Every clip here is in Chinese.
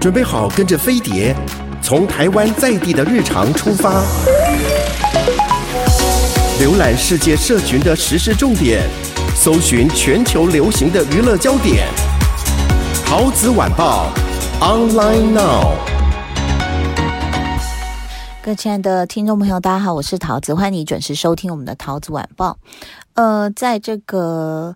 准备好跟着飞碟，从台湾在地的日常出发，浏览世界社群的时事重点，搜寻全球流行的娱乐焦点。陶子晚报，online now。各位亲爱的听众朋友，大家好，我是陶子，欢迎你准时收听我们的陶子晚报。呃，在这个。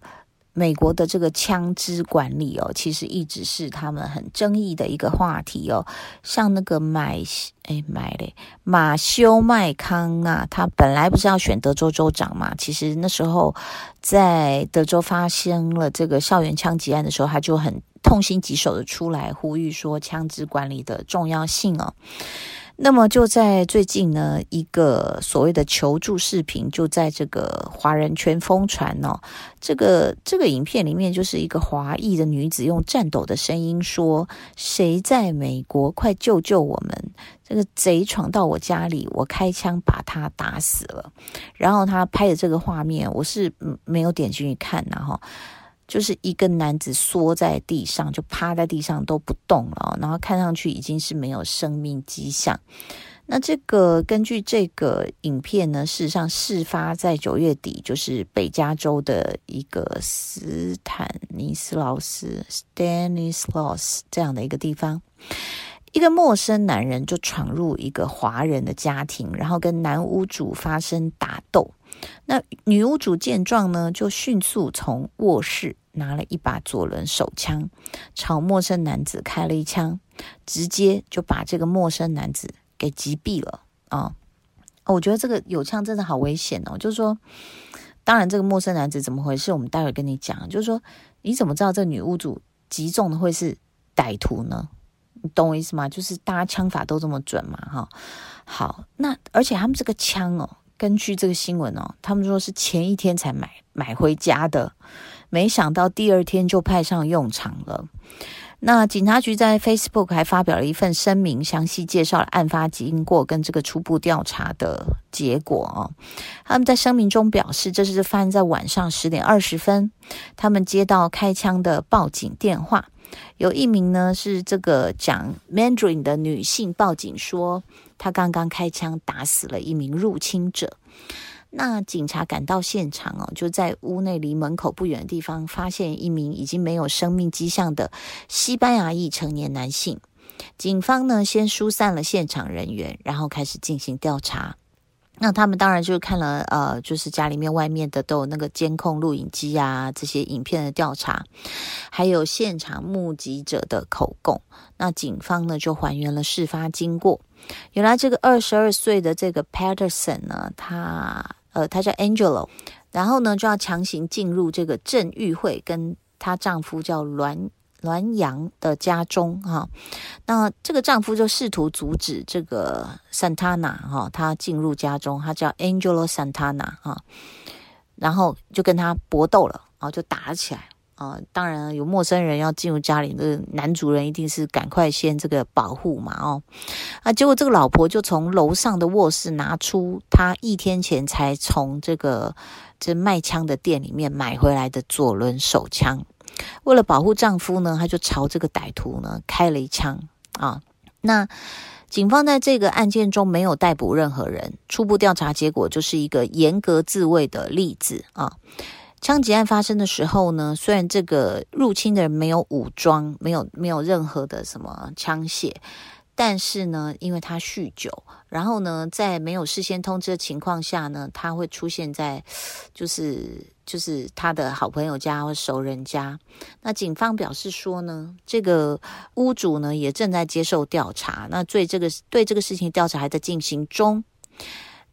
美国的这个枪支管理哦，其实一直是他们很争议的一个话题哦。像那个买哎买嘞马修麦康啊，他本来不是要选德州州长嘛？其实那时候在德州发生了这个校园枪击案的时候，他就很痛心疾首的出来呼吁说枪支管理的重要性哦。那么就在最近呢，一个所谓的求助视频就在这个华人圈疯传哦。这个这个影片里面就是一个华裔的女子用颤抖的声音说：“谁在美国？快救救我们！这个贼闯到我家里，我开枪把他打死了。”然后他拍的这个画面，我是没有点进去看然后。就是一个男子缩在地上，就趴在地上都不动了，然后看上去已经是没有生命迹象。那这个根据这个影片呢，事实上事发在九月底，就是北加州的一个斯坦尼斯劳斯 （Stanislaus） 这样的一个地方，一个陌生男人就闯入一个华人的家庭，然后跟男屋主发生打斗。那女屋主见状呢，就迅速从卧室拿了一把左轮手枪，朝陌生男子开了一枪，直接就把这个陌生男子给击毙了啊！我觉得这个有枪真的好危险哦。就是说，当然这个陌生男子怎么回事，我们待会跟你讲。就是说，你怎么知道这女屋主击中的会是歹徒呢？你懂我意思吗？就是大家枪法都这么准嘛，哈。好，那而且他们这个枪哦。根据这个新闻哦，他们说是前一天才买买回家的，没想到第二天就派上用场了。那警察局在 Facebook 还发表了一份声明，详细介绍了案发经过跟这个初步调查的结果哦。他们在声明中表示，这是发生在晚上十点二十分，他们接到开枪的报警电话，有一名呢是这个讲 Mandarin 的女性报警说。他刚刚开枪打死了一名入侵者。那警察赶到现场哦，就在屋内离门口不远的地方，发现一名已经没有生命迹象的西班牙裔成年男性。警方呢，先疏散了现场人员，然后开始进行调查。那他们当然就看了，呃，就是家里面外面的都有那个监控录影机啊，这些影片的调查，还有现场目击者的口供。那警方呢，就还原了事发经过。原来这个二十二岁的这个 Patterson 呢，他呃，他叫 Angelo，然后呢就要强行进入这个郑玉慧跟她丈夫叫栾栾阳的家中哈。那这个丈夫就试图阻止这个 Santana 哈，他进入家中，他叫 Angelo Santana 哈，然后就跟他搏斗了，然后就打了起来。啊、当然有陌生人要进入家里，这男主人一定是赶快先这个保护嘛，哦，啊，结果这个老婆就从楼上的卧室拿出她一天前才从这个这卖枪的店里面买回来的左轮手枪，为了保护丈夫呢，她就朝这个歹徒呢开了一枪啊。那警方在这个案件中没有逮捕任何人，初步调查结果就是一个严格自卫的例子啊。枪击案发生的时候呢，虽然这个入侵的人没有武装，没有没有任何的什么枪械，但是呢，因为他酗酒，然后呢，在没有事先通知的情况下呢，他会出现在就是就是他的好朋友家或熟人家。那警方表示说呢，这个屋主呢也正在接受调查，那对这个对这个事情调查还在进行中。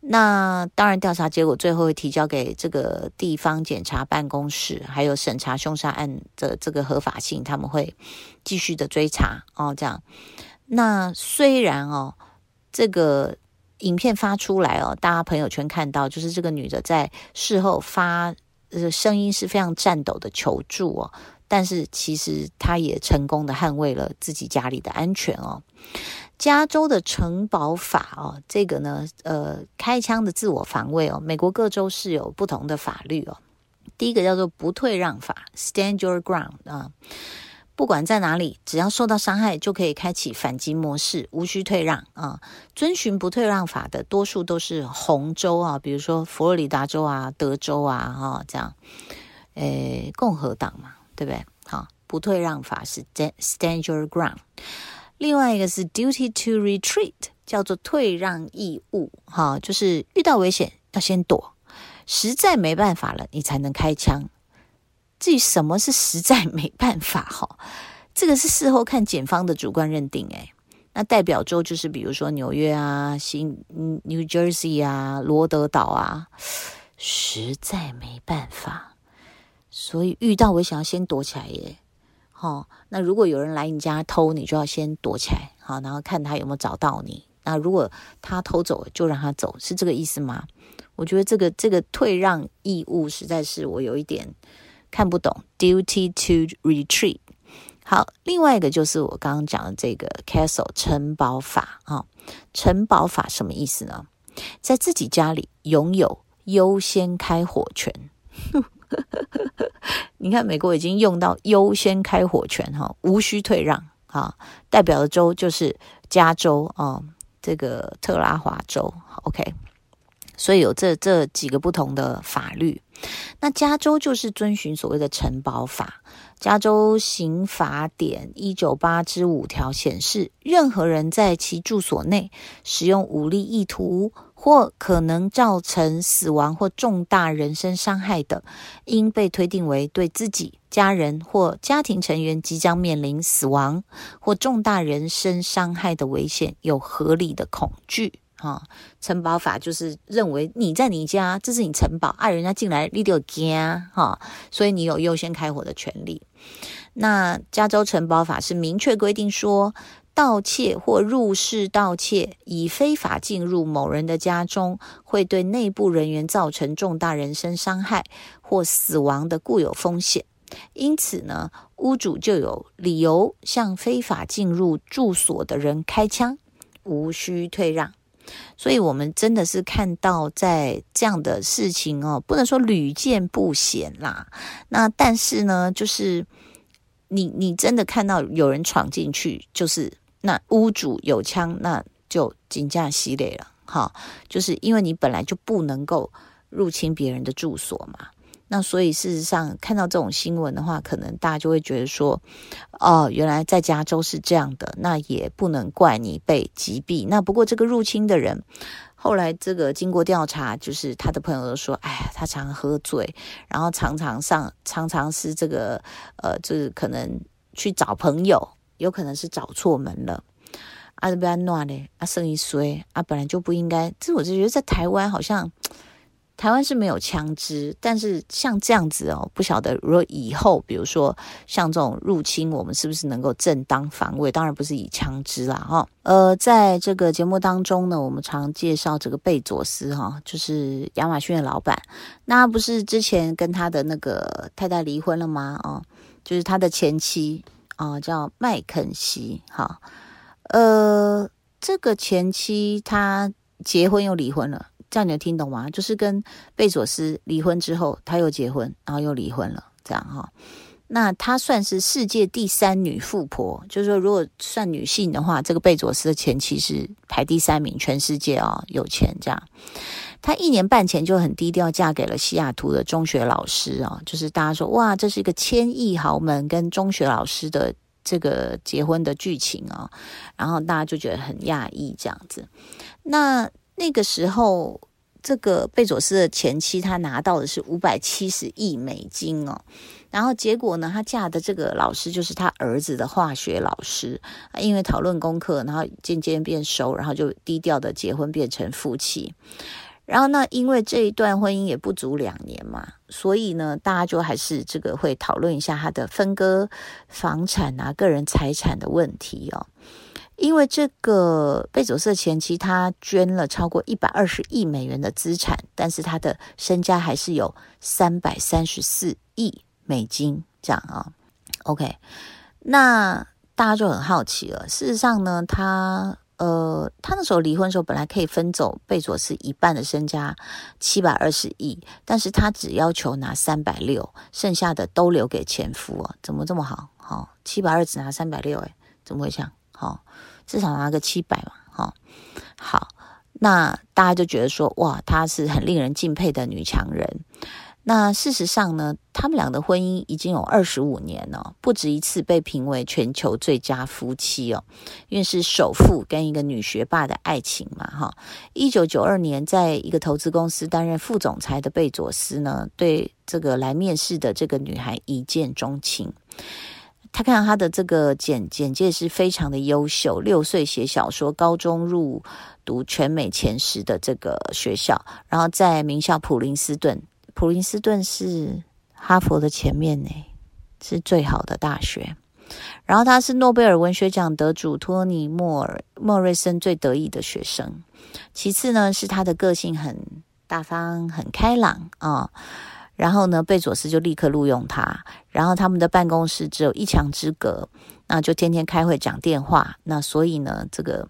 那当然，调查结果最后会提交给这个地方检察办公室，还有审查凶杀案的这个合法性，他们会继续的追查哦。这样，那虽然哦，这个影片发出来哦，大家朋友圈看到，就是这个女的在事后发呃声音是非常颤抖的求助哦，但是其实他也成功的捍卫了自己家里的安全哦。加州的城堡法哦，这个呢，呃，开枪的自我防卫哦，美国各州是有不同的法律哦。第一个叫做不退让法 （Stand Your Ground） 啊，不管在哪里，只要受到伤害，就可以开启反击模式，无需退让啊。遵循不退让法的多数都是红州啊，比如说佛罗里达州啊、德州啊，哈，这样，诶，共和党嘛，对不对？好，不退让法是 stand your ground。另外一个是 duty to retreat，叫做退让义务，哈，就是遇到危险要先躲，实在没办法了，你才能开枪。至于什么是实在没办法，哈，这个是事后看检方的主观认定，诶，那代表州就是比如说纽约啊、新 New Jersey 啊、罗德岛啊，实在没办法，所以遇到我想要先躲起来耶。哦，那如果有人来你家偷，你就要先躲起来，好，然后看他有没有找到你。那如果他偷走了，就让他走，是这个意思吗？我觉得这个这个退让义务实在是我有一点看不懂。Duty to retreat。好，另外一个就是我刚刚讲的这个 castle 城堡法啊，城堡法什么意思呢？在自己家里拥有优先开火权。你看，美国已经用到优先开火权哈，无需退让哈，代表的州就是加州啊，这个特拉华州，OK，所以有这这几个不同的法律。那加州就是遵循所谓的城堡法，加州刑法典一九八之五条显示，任何人在其住所内使用武力意图。或可能造成死亡或重大人身伤害的，应被推定为对自己、家人或家庭成员即将面临死亡或重大人身伤害的危险有合理的恐惧。哈，城堡法就是认为你在你家，这是你城堡，爱人家进来你就惊哈，所以你有优先开火的权利。那加州城堡法是明确规定说，盗窃或入室盗窃，以非法进入某人的家中，会对内部人员造成重大人身伤害或死亡的固有风险。因此呢，屋主就有理由向非法进入住所的人开枪，无需退让。所以，我们真的是看到在这样的事情哦，不能说屡见不鲜啦。那但是呢，就是你你真的看到有人闯进去，就是。那屋主有枪，那就警架系列了，哈，就是因为你本来就不能够入侵别人的住所嘛。那所以事实上看到这种新闻的话，可能大家就会觉得说，哦，原来在加州是这样的，那也不能怪你被击毙。那不过这个入侵的人，后来这个经过调查，就是他的朋友都说，哎呀，他常喝醉，然后常常上，常常是这个，呃，就是可能去找朋友。有可能是找错门了，啊，不要乱嘞，啊，生一衰啊，本来就不应该。这我就觉得在台湾好像，台湾是没有枪支，但是像这样子哦，不晓得如果以后，比如说像这种入侵，我们是不是能够正当防卫？当然不是以枪支啦，哈。呃，在这个节目当中呢，我们常介绍这个贝佐斯哈，就是亚马逊的老板。那不是之前跟他的那个太太离婚了吗？哦，就是他的前妻。啊、哦，叫麦肯锡，哈，呃，这个前妻他结婚又离婚了，这样你能听懂吗？就是跟贝佐斯离婚之后，他又结婚，然后又离婚了，这样哈、那她算是世界第三女富婆，就是说，如果算女性的话，这个贝佐斯的前妻是排第三名，全世界啊、哦、有钱这样。她一年半前就很低调嫁给了西雅图的中学老师啊，就是大家说哇，这是一个千亿豪门跟中学老师的这个结婚的剧情啊，然后大家就觉得很讶异这样子。那那个时候，这个贝佐斯的前妻她拿到的是五百七十亿美金哦，然后结果呢，她嫁的这个老师就是她儿子的化学老师，因为讨论功课，然后渐渐变熟，然后就低调的结婚变成夫妻。然后呢，因为这一段婚姻也不足两年嘛，所以呢，大家就还是这个会讨论一下他的分割房产啊、个人财产的问题哦。因为这个贝佐斯前妻他捐了超过一百二十亿美元的资产，但是他的身家还是有三百三十四亿美金这样啊。OK，那大家就很好奇了。事实上呢，他。呃，他那时候离婚的时候，本来可以分走贝佐斯一半的身家，七百二十亿，但是他只要求拿三百六，剩下的都留给前夫啊，怎么这么好？好，七百二只拿三百六，哎，怎么会这样？好，至少拿个七百嘛，好，好，那大家就觉得说，哇，她是很令人敬佩的女强人。那事实上呢，他们俩的婚姻已经有二十五年了，不止一次被评为全球最佳夫妻哦，因为是首富跟一个女学霸的爱情嘛，哈。一九九二年，在一个投资公司担任副总裁的贝佐斯呢，对这个来面试的这个女孩一见钟情。他看到他的这个简简介是非常的优秀，六岁写小说，高中入读全美前十的这个学校，然后在名校普林斯顿。普林斯顿是哈佛的前面呢，是最好的大学。然后他是诺贝尔文学奖得主托尼莫尔莫瑞森最得意的学生。其次呢，是他的个性很大方、很开朗啊、然后呢，贝佐斯就立刻录用他。然后他们的办公室只有一墙之隔，那就天天开会讲电话。那所以呢，这个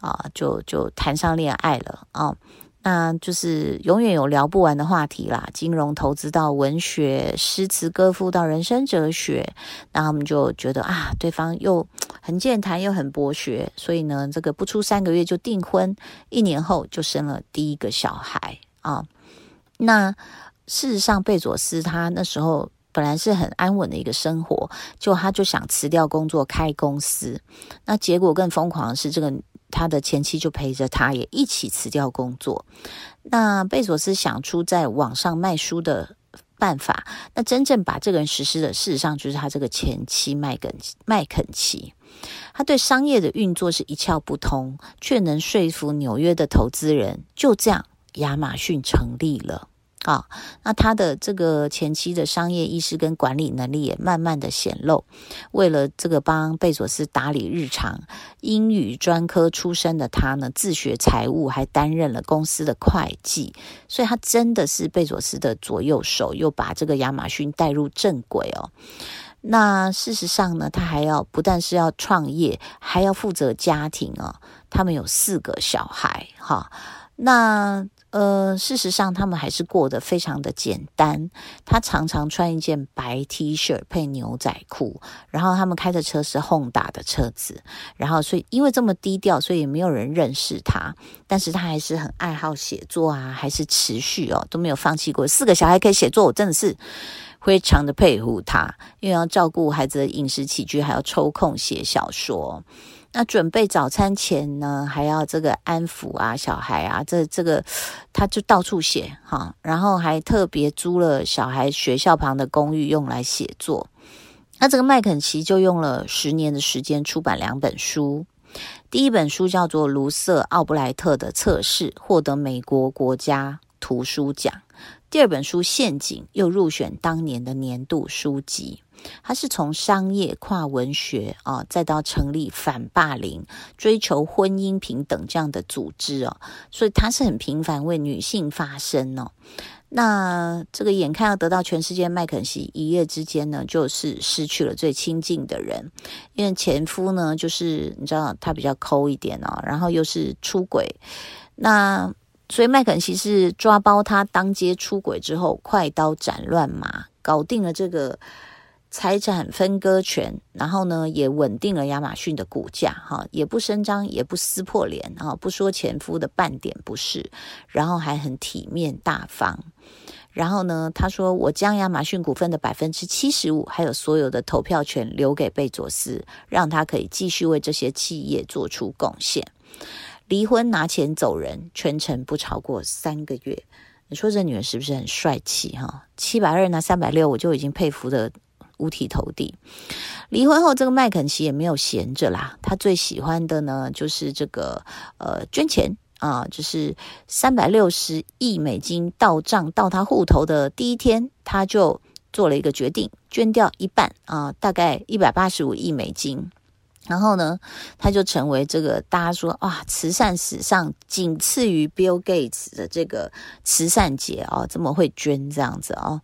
啊，就就谈上恋爱了啊。那就是永远有聊不完的话题啦，金融投资到文学、诗词歌赋到人生哲学，那他们就觉得啊，对方又很健谈又很博学，所以呢，这个不出三个月就订婚，一年后就生了第一个小孩啊。那事实上，贝佐斯他那时候本来是很安稳的一个生活，就他就想辞掉工作开公司，那结果更疯狂的是这个。他的前妻就陪着他，也一起辞掉工作。那贝佐斯想出在网上卖书的办法，那真正把这个人实施的，事实上就是他这个前妻麦肯麦肯齐。他对商业的运作是一窍不通，却能说服纽约的投资人。就这样，亚马逊成立了。啊、那他的这个前期的商业意识跟管理能力也慢慢的显露。为了这个帮贝佐斯打理日常，英语专科出身的他呢，自学财务，还担任了公司的会计，所以他真的是贝佐斯的左右手，又把这个亚马逊带入正轨哦。那事实上呢，他还要不但是要创业，还要负责家庭哦。他们有四个小孩，哈、那。呃，事实上，他们还是过得非常的简单。他常常穿一件白 T 恤配牛仔裤，然后他们开的车是轰打的车子，然后所以因为这么低调，所以也没有人认识他。但是他还是很爱好写作啊，还是持续哦，都没有放弃过。四个小孩可以写作，我真的是非常的佩服他，因为要照顾孩子的饮食起居，还要抽空写小说。那准备早餐前呢，还要这个安抚啊小孩啊，这这个他就到处写哈，然后还特别租了小孩学校旁的公寓用来写作。那这个麦肯齐就用了十年的时间出版两本书，第一本书叫做《卢瑟奥布莱特的测试》，获得美国国家图书奖；第二本书《陷阱》又入选当年的年度书籍。他是从商业跨文学啊，再到成立反霸凌、追求婚姻平等这样的组织哦，所以他是很频繁为女性发声哦。那这个眼看要得到全世界，麦肯锡一夜之间呢，就是失去了最亲近的人，因为前夫呢，就是你知道他比较抠一点哦，然后又是出轨，那所以麦肯锡是抓包他当街出轨之后，快刀斩乱麻，搞定了这个。财产分割权，然后呢，也稳定了亚马逊的股价，哈，也不声张，也不撕破脸，哈，不说前夫的半点不是，然后还很体面大方。然后呢，他说：“我将亚马逊股份的百分之七十五，还有所有的投票权留给贝佐斯，让他可以继续为这些企业做出贡献。离婚拿钱走人，全程不超过三个月。你说这女人是不是很帅气？哈，七百二拿三百六，我就已经佩服的。”五体投地。离婚后，这个麦肯齐也没有闲着啦。他最喜欢的呢，就是这个呃捐钱啊，就是三百六十亿美金到账到他户头的第一天，他就做了一个决定，捐掉一半啊，大概一百八十五亿美金。然后呢，他就成为这个大家说哇，慈善史上仅次于 Bill Gates 的这个慈善节啊，这么会捐这样子啊。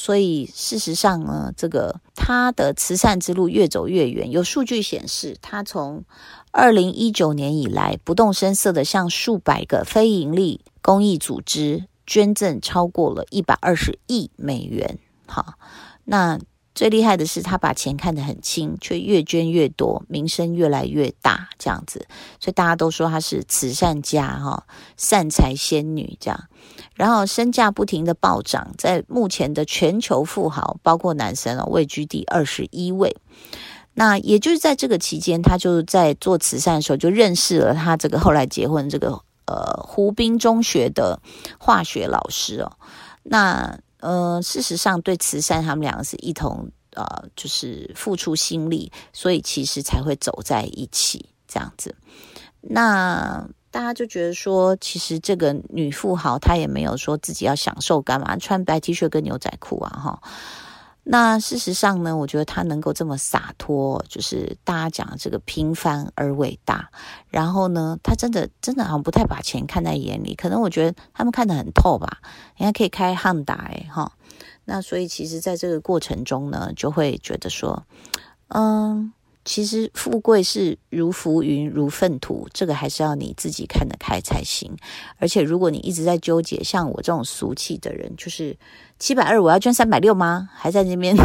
所以事实上呢，这个他的慈善之路越走越远。有数据显示，他从二零一九年以来，不动声色的向数百个非营利公益组织捐赠超过了一百二十亿美元。哈，那最厉害的是，他把钱看得很轻，却越捐越多，名声越来越大，这样子，所以大家都说他是慈善家哈，善财仙女这样。然后身价不停的暴涨，在目前的全球富豪，包括男生哦，位居第二十一位。那也就是在这个期间，他就在做慈善的时候，就认识了他这个后来结婚这个呃湖滨中学的化学老师哦。那呃，事实上，对慈善，他们两个是一同呃，就是付出心力，所以其实才会走在一起这样子。那大家就觉得说，其实这个女富豪她也没有说自己要享受干嘛，穿白 T 恤跟牛仔裤啊，哈。那事实上呢，我觉得他能够这么洒脱，就是大家讲的这个平凡而伟大。然后呢，他真的真的好像不太把钱看在眼里，可能我觉得他们看得很透吧。人家可以开汉达哎哈，那所以其实在这个过程中呢，就会觉得说，嗯。其实富贵是如浮云如粪土，这个还是要你自己看得开才行。而且如果你一直在纠结，像我这种俗气的人，就是七百二我要捐三百六吗？还在那边，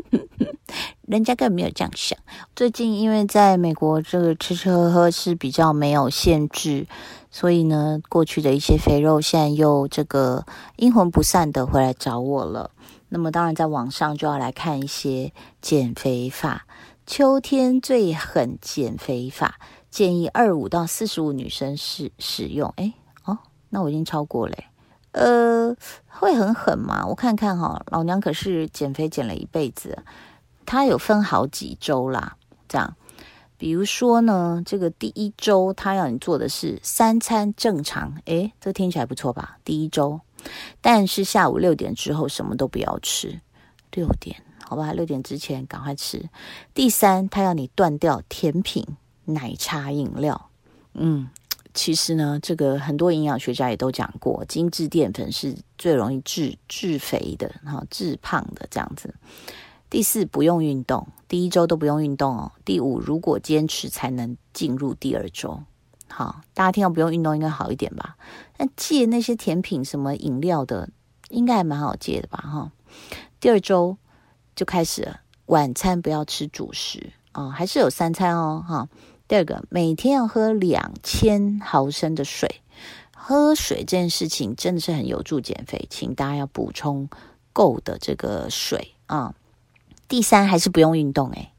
人家根本没有这样想。最近因为在美国，这个吃吃喝喝是比较没有限制，所以呢，过去的一些肥肉现在又这个阴魂不散的回来找我了。那么当然，在网上就要来看一些减肥法。秋天最狠减肥法，建议二五到四十五女生使使用。哎，哦，那我已经超过了。呃，会很狠吗？我看看哈，老娘可是减肥减了一辈子。它有分好几周啦，这样，比如说呢，这个第一周他要你做的是三餐正常。哎，这听起来不错吧？第一周，但是下午六点之后什么都不要吃。六点。好吧，六点之前赶快吃。第三，他要你断掉甜品、奶茶、饮料。嗯，其实呢，这个很多营养学家也都讲过，精致淀粉是最容易致致肥的，哈致胖的这样子。第四，不用运动，第一周都不用运动哦。第五，如果坚持才能进入第二周。好，大家听到不用运动应该好一点吧？那戒那些甜品、什么饮料的，应该还蛮好戒的吧？哈，第二周。就开始，晚餐不要吃主食啊、哦，还是有三餐哦，哈。第二个，每天要喝两千毫升的水，喝水这件事情真的是很有助减肥，请大家要补充够的这个水啊、第三，还是不用运动诶，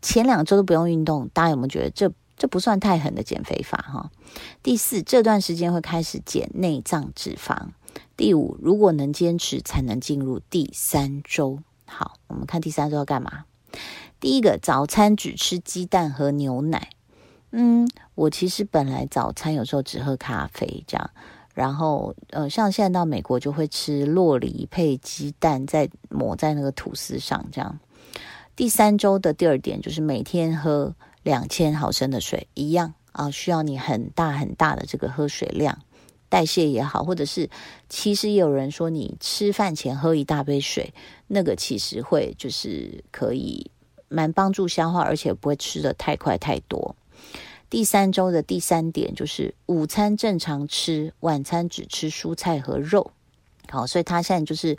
前两周都不用运动，大家有没有觉得这这不算太狠的减肥法哈、第四，这段时间会开始减内脏脂肪。第五，如果能坚持，才能进入第三周。好，我们看第三周要干嘛？第一个，早餐只吃鸡蛋和牛奶。嗯，我其实本来早餐有时候只喝咖啡这样，然后呃，像现在到美国就会吃洛梨配鸡蛋，再抹在那个吐司上这样。第三周的第二点就是每天喝两千毫升的水，一样啊，需要你很大很大的这个喝水量。代谢也好，或者是其实也有人说，你吃饭前喝一大杯水，那个其实会就是可以蛮帮助消化，而且不会吃得太快太多。第三周的第三点就是午餐正常吃，晚餐只吃蔬菜和肉。好，所以他现在就是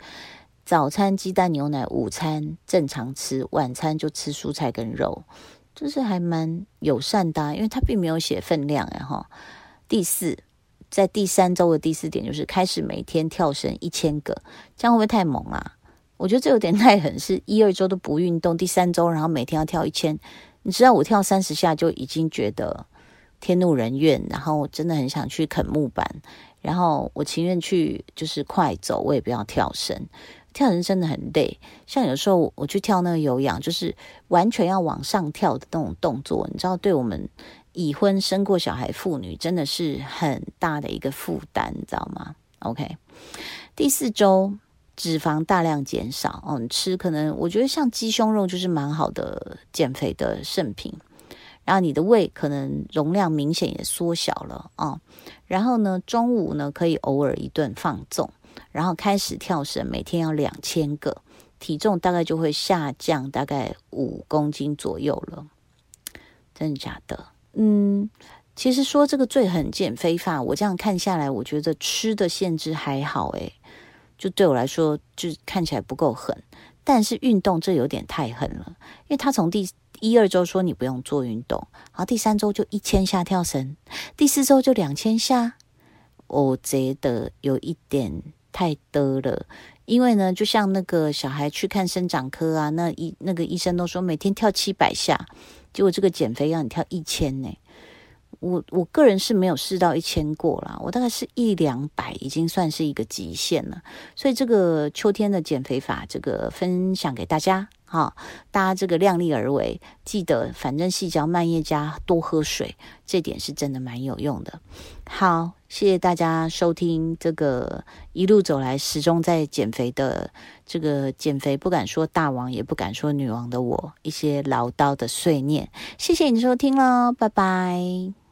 早餐鸡蛋牛奶，午餐正常吃，晚餐就吃蔬菜跟肉，就是还蛮友善的，因为他并没有写分量哎哈。第四。在第三周的第四点，就是开始每天跳绳一千个，这样会不会太猛啊？我觉得这有点太狠，是一二周都不运动，第三周然后每天要跳一千，你知道我跳三十下就已经觉得天怒人怨，然后我真的很想去啃木板，然后我情愿去就是快走，我也不要跳绳，跳绳真的很累。像有时候我去跳那个有氧，就是完全要往上跳的那种动作，你知道，对我们。已婚生过小孩妇女真的是很大的一个负担，你知道吗？OK，第四周脂肪大量减少，哦，你吃可能我觉得像鸡胸肉就是蛮好的减肥的圣品，然后你的胃可能容量明显也缩小了，哦，然后呢，中午呢可以偶尔一顿放纵，然后开始跳绳，每天要两千个，体重大概就会下降大概五公斤左右了，真的假的？嗯，其实说这个最狠减肥法，我这样看下来，我觉得吃的限制还好诶，就对我来说，就看起来不够狠。但是运动这有点太狠了，因为他从第一二周说你不用做运动，然后第三周就一千下跳绳，第四周就两千下，我觉得有一点太多了。因为呢，就像那个小孩去看生长科啊，那医那个医生都说每天跳七百下，结果这个减肥要你跳一千呢。我我个人是没有试到一千过啦，我大概是一两百已经算是一个极限了。所以这个秋天的减肥法，这个分享给大家哈，大家这个量力而为，记得反正细嚼慢咽加多喝水，这点是真的蛮有用的。好，谢谢大家收听这个一路走来始终在减肥的这个减肥不敢说大王也不敢说女王的我一些唠叨的碎念，谢谢你收听喽，拜拜。